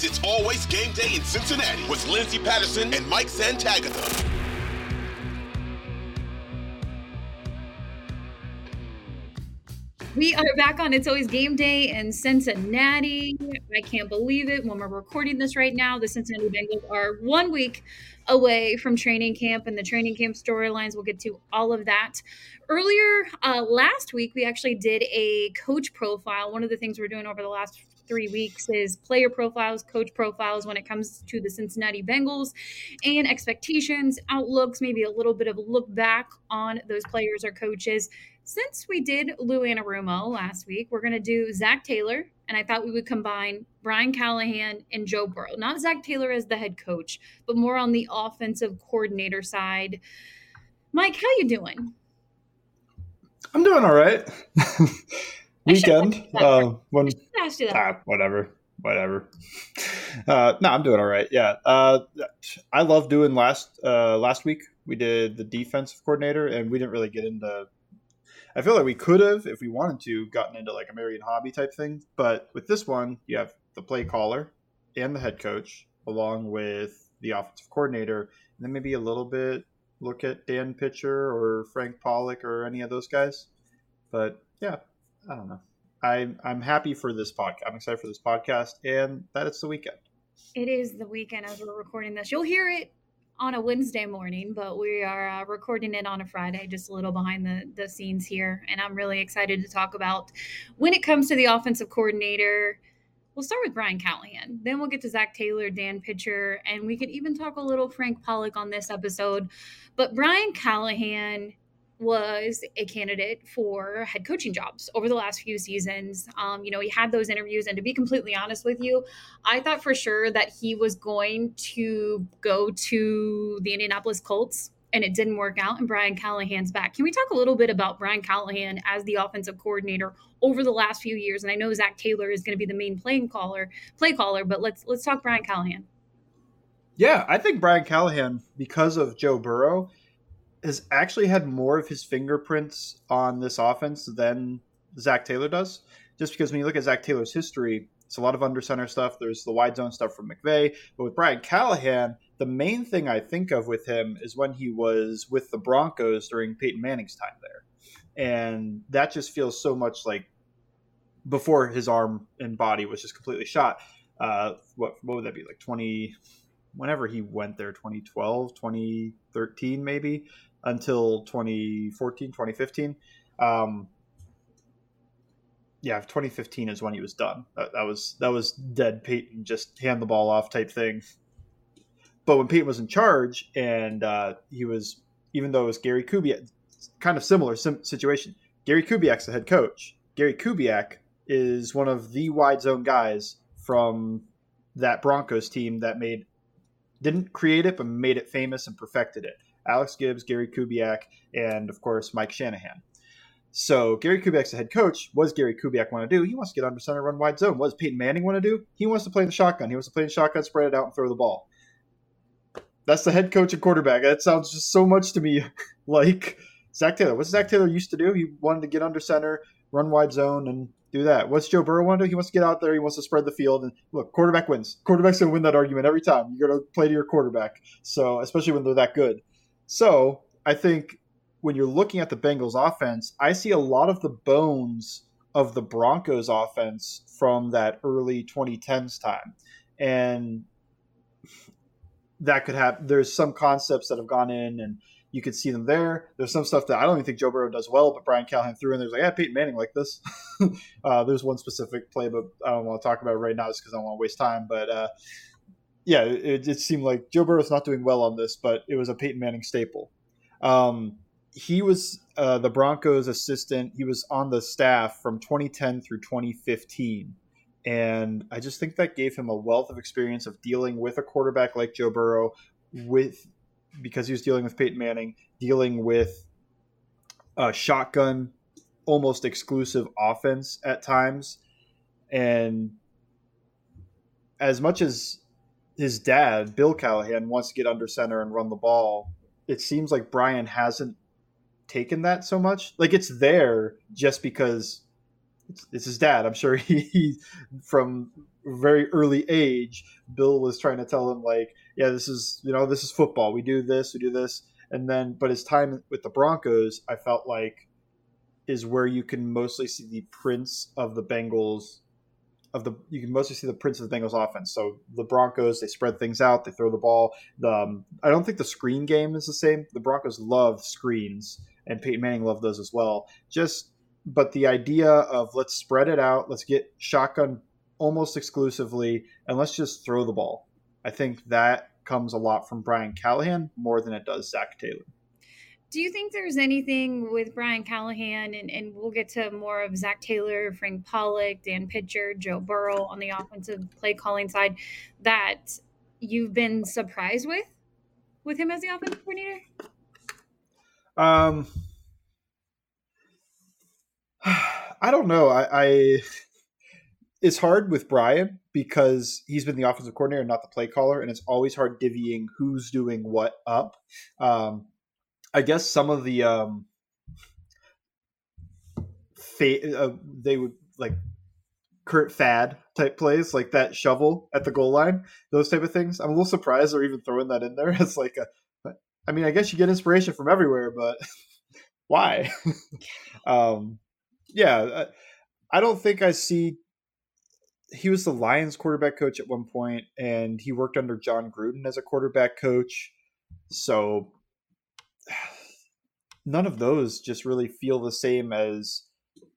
Is It's Always Game Day in Cincinnati with Lindsay Patterson and Mike Santagata. We are back on It's Always Game Day in Cincinnati. I can't believe it. When we're recording this right now, the Cincinnati Bengals are one week away from training camp and the training camp storylines. We'll get to all of that. Earlier uh, last week, we actually did a coach profile. One of the things we're doing over the last three weeks is player profiles, coach profiles when it comes to the Cincinnati Bengals and expectations, outlooks, maybe a little bit of look back on those players or coaches. Since we did Lou Anarumo last week, we're going to do Zac Taylor, and I thought we would combine Brian Callahan and Joe Burrow. Not Zac Taylor as the head coach, but more on the offensive coordinator side. Mike, how you doing? I'm doing all right. Weekend. Uh, when ah, whatever, whatever. Uh, no, I'm doing all right. Yeah. Uh, I love doing last uh, last week. We did the defensive coordinator, and we didn't really get into I feel like we could have, if we wanted to, gotten into like a Marion Hobby type thing. But with this one, you have the play caller and the head coach, along with the offensive coordinator, and then maybe a little bit look at Dan Pitcher or Frank Pollack or any of those guys. But yeah, I don't know. I'm I'm happy for this podcast. I'm excited for this podcast, and that it's the weekend. It is the weekend as we're recording this. You'll hear it on a Wednesday morning, but we are uh, recording it on a Friday, just a little behind the, the scenes here. And I'm really excited to talk about when it comes to the offensive coordinator. We'll start with Brian Callahan. Then we'll get to Zac Taylor, Dan Pitcher, and we could even talk a little Frank Pollack on this episode. But Brian Callahan was a candidate for head coaching jobs over the last few seasons. Um, you know, he had those interviews, and to be completely honest with you, I thought for sure that he was going to go to the Indianapolis Colts, and it didn't work out. And Brian Callahan's back. Can we talk a little bit about Brian Callahan as the offensive coordinator over the last few years? And I know Zac Taylor is going to be the main playing caller, play caller, but let's let's talk Brian Callahan. Yeah, I think Brian Callahan, because of Joe Burrow, has actually had more of his fingerprints on this offense than Zac Taylor does. Just because when you look at Zac Taylor's history, it's a lot of under center stuff. There's the wide zone stuff from McVay. But with Brian Callahan, the main thing I think of with him is when he was with the Broncos during Peyton Manning's time there. And that just feels so much like before his arm and body was just completely shot. Uh, what what would that be like 20 whenever he went there 2012 2013 maybe until 2014, 2015. Um, yeah, 2015 is when he was done. That, that, was that was dead Peyton, just hand the ball off type thing. But when Peyton was in charge, and uh, he was, even though it was Gary Kubiak, kind of similar sim- situation. Gary Kubiak's the head coach. Gary Kubiak is one of the wide zone guys from that Broncos team that made didn't create it but made it famous and perfected it. Alex Gibbs, Gary Kubiak, and of course Mike Shanahan. So Gary Kubiak's the head coach. What does Gary Kubiak want to do? He wants to get under center, run wide zone. What does Peyton Manning want to do? He wants to play the shotgun. He wants to play the shotgun, spread it out, and throw the ball. That's the head coach and quarterback. That sounds just so much to me like Zac Taylor. What's Zac Taylor used to do? He wanted to get under center, run wide zone, and do that. What's Joe Burrow want to do? He wants to get out there. He wants to spread the field. And look, quarterback wins. Quarterback's going to win that argument every time. You got to play to your quarterback. So, especially when they're that good. So I think when you're looking at the Bengals offense, I see a lot of the bones of the Broncos offense from that early 2010s time. And that could have there's some concepts that have gone in and you could see them there. There's some stuff that I don't even think Joe Burrow does well, but Brian Callahan threw in. There's like, yeah, Peyton Manning like this. uh, there's one specific play, but I don't want to talk about it right now just because I don't want to waste time. But uh, yeah, it, it, seemed like Joe Burrow's not doing well on this, but it was a Peyton Manning staple. Um, he was uh, the Broncos' assistant. He was on the staff from 2010 through 2015. And I just think that gave him a wealth of experience of dealing with a quarterback like Joe Burrow, with because he was dealing with Peyton Manning, dealing with a shotgun, almost exclusive offense at times. And as much as his dad, Bill Callahan, wants to get under center and run the ball, it seems like Brian hasn't taken that so much. Like it's there just because it's, it's his dad. I'm sure he, he, from very early age, Bill was trying to tell him like, yeah, this is you know this is football. We do this, we do this, and then but his time with the Broncos, I felt like is where you can mostly see the prints of the Bengals of the you can mostly see the prints of the Bengals offense. So the Broncos they spread things out, they throw the ball. Um, I don't think the screen game is the same. The Broncos love screens, and Peyton Manning loved those as well. Just but the idea of let's spread it out, let's get shotgun almost exclusively, and let's just throw the ball. I think that comes a lot from Brian Callahan more than it does Zac Taylor. Do you think there's anything with Brian Callahan, and, and we'll get to more of Zac Taylor, Frank Pollack, Dan Pitcher, Joe Burrow on the offensive play calling side that you've been surprised with with him as the offensive coordinator? Um, I don't know. I, I it's hard with Brian because he's been the offensive coordinator, not the play caller, and it's always hard divvying who's doing what up. Um, I guess some of the um, fa- uh, they would like Curt Fad type plays, like that shovel at the goal line, those type of things. I'm a little surprised they're even throwing that in there. It's like a, I mean, I guess you get inspiration from everywhere, but why? um, yeah, I don't think I see. He was the Lions quarterback coach at one point, and he worked under Jon Gruden as a quarterback coach. So none of those just really feel the same as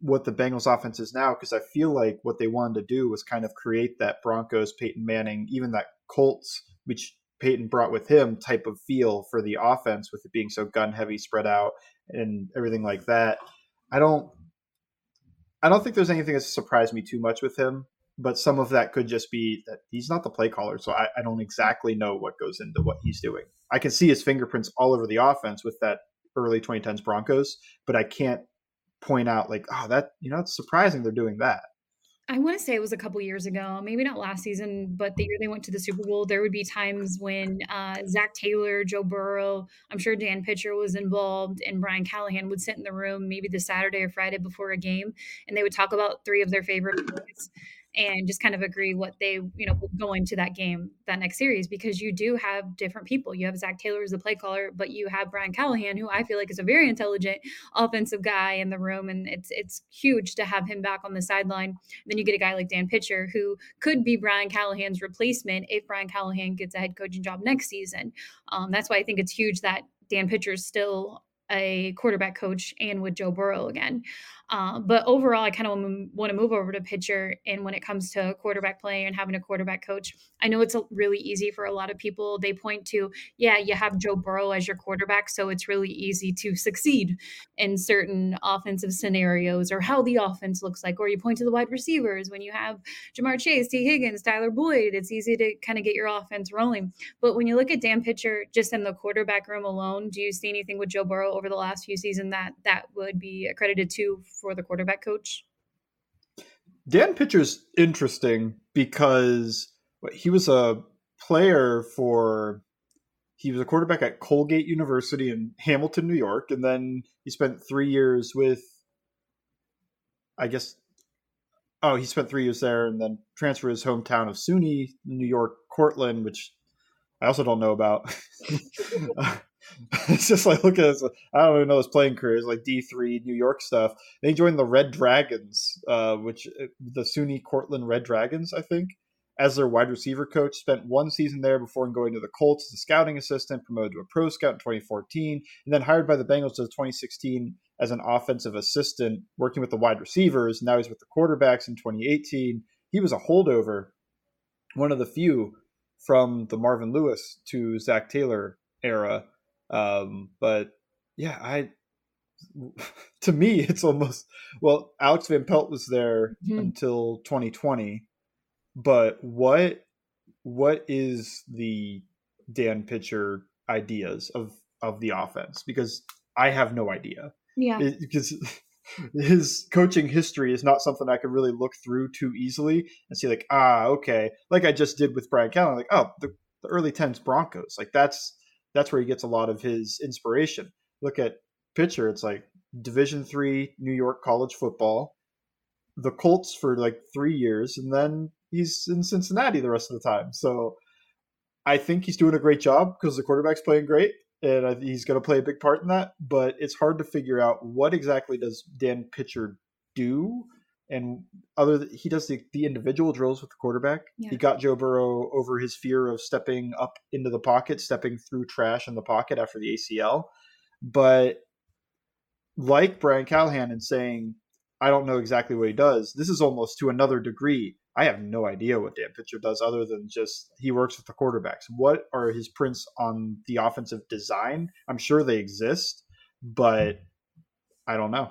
what the Bengals offense is now because I feel like what they wanted to do was kind of create that Broncos, Peyton Manning, even that Colts, which Peyton brought with him type of feel for the offense with it being so gun heavy, spread out, and everything like that. I don't I don't think there's anything that surprised me too much with him, but some of that could just be that he's not the play caller, so I, I don't exactly know what goes into what he's doing. I can see his fingerprints all over the offense with that early 2010s Broncos, but I can't point out like, oh, that you know, it's surprising they're doing that. I want to say it was a couple years ago, maybe not last season, but the year they went to the Super Bowl, there would be times when uh, Zac Taylor, Joe Burrow, I'm sure Dan Pitcher was involved, and Brian Callahan would sit in the room maybe the Saturday or Friday before a game, and they would talk about three of their favorite and just kind of agree what they, you know, go into that game, that next series, because you do have different people. You have Zac Taylor as the play caller, but you have Brian Callahan, who I feel like is a very intelligent offensive guy in the room, and it's it's huge to have him back on the sideline. then you get a guy like Dan Pitcher, who could be Brian Callahan's replacement if Brian Callahan gets a head coaching job next season. Um, that's why I think it's huge that Dan Pitcher is still a quarterback coach and with Joe Burrow again. Uh, but overall, I kind of want to move over to Pitcher. And when it comes to quarterback play and having a quarterback coach, I know it's really easy for a lot of people. They point to, yeah, you have Joe Burrow as your quarterback, so it's really easy to succeed in certain offensive scenarios or how the offense looks like. Or you point to the wide receivers when you have Ja'Marr Chase, Tee Higgins, Tyler Boyd. It's easy to kind of get your offense rolling. But when you look at Dan Pitcher, just in the quarterback room alone, do you see anything with Joe Burrow over the last few seasons that that would be accredited to? For the quarterback coach? Dan Pitcher's interesting because he was a player for he was a quarterback at Colgate University in Hamilton, New York, and then he spent three years with I guess oh, he spent three years there and then transferred his hometown of SUNY, New York, Cortland, which I also don't know about. it's just like look at this. I don't even know his playing career is like D three New York stuff. They joined the Red Dragons, uh, which uh, the SUNY Cortland Red Dragons, I think. as their wide receiver coach. Spent one season there before going to the Colts as a scouting assistant, promoted to a pro scout in 2014, and then hired by the Bengals in 2016 as an offensive assistant, working with the wide receivers. Now he's with the quarterbacks in 2018. He was a holdover, one of the few from the Marvin Lewis to Zac Taylor era. Um, but yeah, I to me it's almost well, Alex Van Pelt was there mm-hmm. until 2020, but what what is the Dan Pitcher ideas of of the offense? Because I have no idea. Yeah. Because his coaching history is not something I could really look through too easily and see like, ah, okay. Like I just did with Brian Callen like, oh, the, the early tens Broncos. Like that's that's where he gets a lot of his inspiration. Look at Pitcher, it's like Division three New York college football, the Colts for like three years, and then he's in Cincinnati the rest of the time. So I think he's doing a great job because the quarterback's playing great and he's going to play a big part in that. But it's hard to figure out what exactly does Dan Pitcher do, and other he does the, the individual drills with the quarterback. Yeah. He got Joe Burrow over his fear of stepping up into the pocket, stepping through trash in the pocket after the ACL. But like Brian Callahan and saying, I don't know exactly what he does. This is almost to another degree I have no idea what Dan Pitcher does other than just he works with the quarterbacks. What are his prints on the offensive design? I'm sure they exist, but I don't know.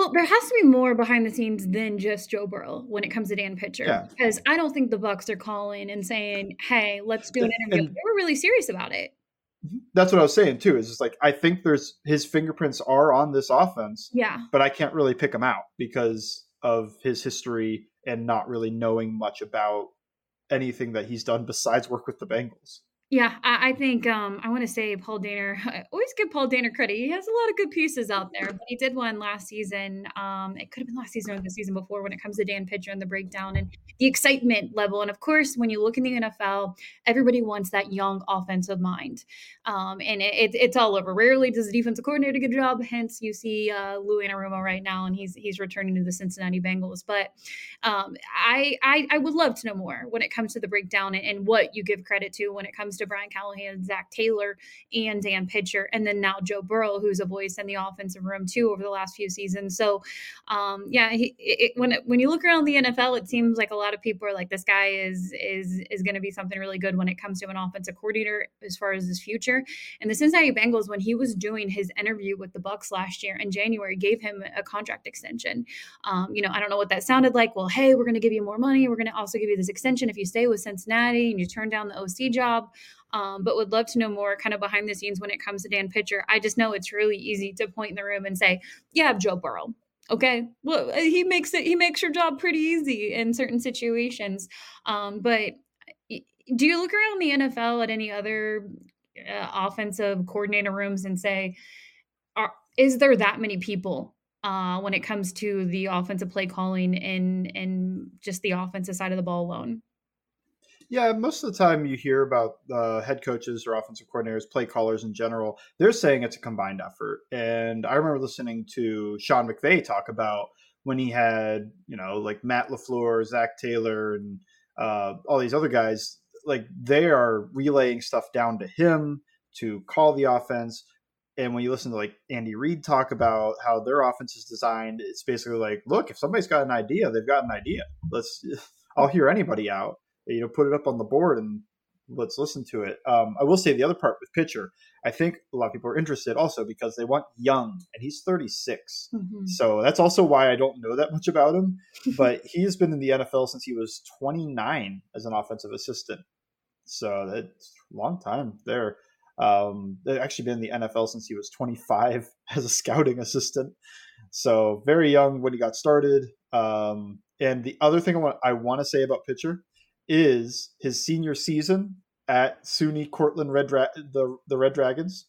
Well, there has to be more behind the scenes than just Joe Burrow when it comes to Dan Pitcher, yeah. because I don't think the Bucs are calling and saying, "Hey, let's do an interview." And they were really serious about it. Mm-hmm. That's what I was saying too. Is just like I think there's his fingerprints are on this offense. Yeah, but I can't really pick him out because of his history and not really knowing much about anything that he's done besides work with the Bengals. Yeah, I, I think um, I want to say Paul Dehner. I always give Paul Dehner credit. He has a lot of good pieces out there. But he did one last season. Um, it could have been last season or the season before when it comes to Dan Pitcher and the breakdown and the excitement level. And of course, when you look in the NFL, everybody wants that young offensive mind, um, and it, it, it's all over. Rarely does the defensive coordinator get a job. Hence, you see uh, Lou Anarumo right now, and he's he's returning to the Cincinnati Bengals. But um, I, I, I would love to know more when it comes to the breakdown and, and what you give credit to when it comes to Brian Callahan, Zac Taylor, and Dan Pitcher, and then now Joe Burrow, who's a voice in the offensive room too over the last few seasons. So, um, yeah, he, it, when it, when you look around the NFL, it seems like a lot of people are like, this guy is is is going to be something really good when it comes to an offensive coordinator as far as his future. And the Cincinnati Bengals, when he was doing his interview with the Bucs last year in January, gave him a contract extension. Um, you know, I don't know what that sounded like. Well, hey, we're going to give you more money. We're going to also give you this extension if you stay with Cincinnati and you turn down the OC job um, but would love to know more kind of behind the scenes when it comes to Dan Pitcher. I just know it's really easy to point in the room and say, "Yeah, Joe Burrow." Okay, well, uh, he makes it. He makes your job pretty easy in certain situations. Um, but do you look around the NFL at any other uh, offensive coordinator rooms and say, are, is there that many people uh, when it comes to the offensive play calling and and just the offensive side of the ball alone? Yeah, most of the time you hear about uh, head coaches or offensive coordinators, play callers in general, they're saying it's a combined effort. And I remember listening to Sean McVay talk about when he had, you know, like Matt LaFleur, Zac Taylor, and uh, all these other guys, like they are relaying stuff down to him to call the offense. And when you listen to like Andy Reid talk about how their offense is designed, it's basically like, look, if somebody's got an idea, they've got an idea. Let's, I'll hear anybody out you know put it up on the board and let's listen to it. Um, I will say the other part with Pitcher, I think a lot of people are interested also because they want young, and he's 36. Mm-hmm. So that's also why I don't know that much about him. but he has been in the NFL since he was 29 as an offensive assistant. So that's a long time there. Um, they've actually been in the NFL since he was 25 as a scouting assistant. So very young when he got started. Um, and the other thing I want, I want to say about Pitcher is his senior season at SUNY Cortland Red Dra- the the Red Dragons.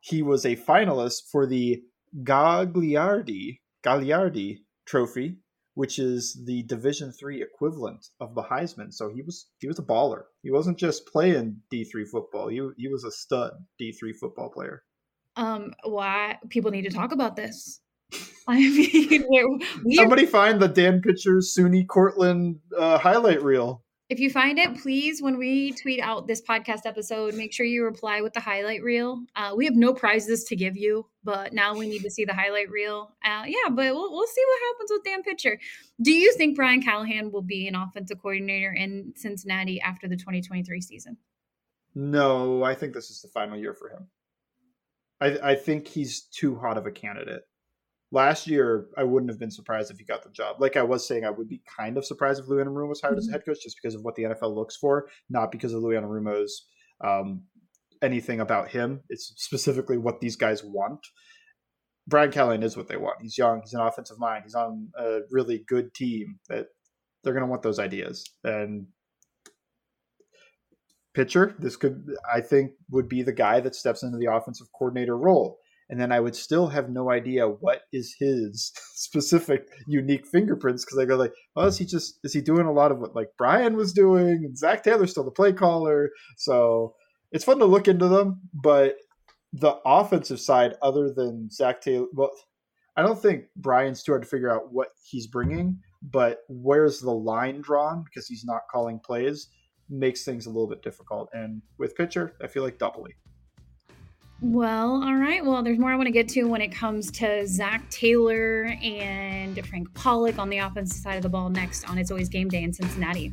He was a finalist for the Gagliardi Gagliardi Trophy, which is the Division three equivalent of the Heisman. So he was he was a baller. He wasn't just playing D three football. He he was a stud D three football player. Um, why people need to talk about this? I mean, we somebody find the Dan Pitcher SUNY Cortland uh, highlight reel. If you find it, please, when we tweet out this podcast episode, make sure you reply with the highlight reel. Uh, we have no prizes to give you, but now we need to see the highlight reel. Uh, yeah, but we'll, we'll see what happens with Dan Pitcher. Do you think Brian Callahan will be an offensive coordinator in Cincinnati after the 2023 season? No, I think this is the final year for him. I, I think he's too hot of a candidate last year I wouldn't have been surprised if he got the job. Like I was saying, I would be kind of surprised if Lou Anarumo was hired mm-hmm. as a head coach just because of what the NFL looks for, not because of Lou Anarumo's um, anything about him. It's specifically what these guys want. Brian Callahan is what they want. He's young. He's an offensive mind. He's on a really good team that they're going to want those ideas. And Pitcher, this could, I think, would be the guy that steps into the offensive coordinator role and then I would still have no idea what is his specific unique fingerprints because I go like, well, is he just is he doing a lot of what like Brian was doing and Zac Taylor's still the play caller, so it's fun to look into them, but the offensive side, other than Zac Taylor, well, I don't think Brian's too hard to figure out what he's bringing, but where's the line drawn because he's not calling plays makes things a little bit difficult. And with Pitcher, I feel like doubly. Well, all right. Well, there's more I want to get to when it comes to Zac Taylor and Frank Pollack on the offensive side of the ball next on It's Always Game Day in Cincinnati.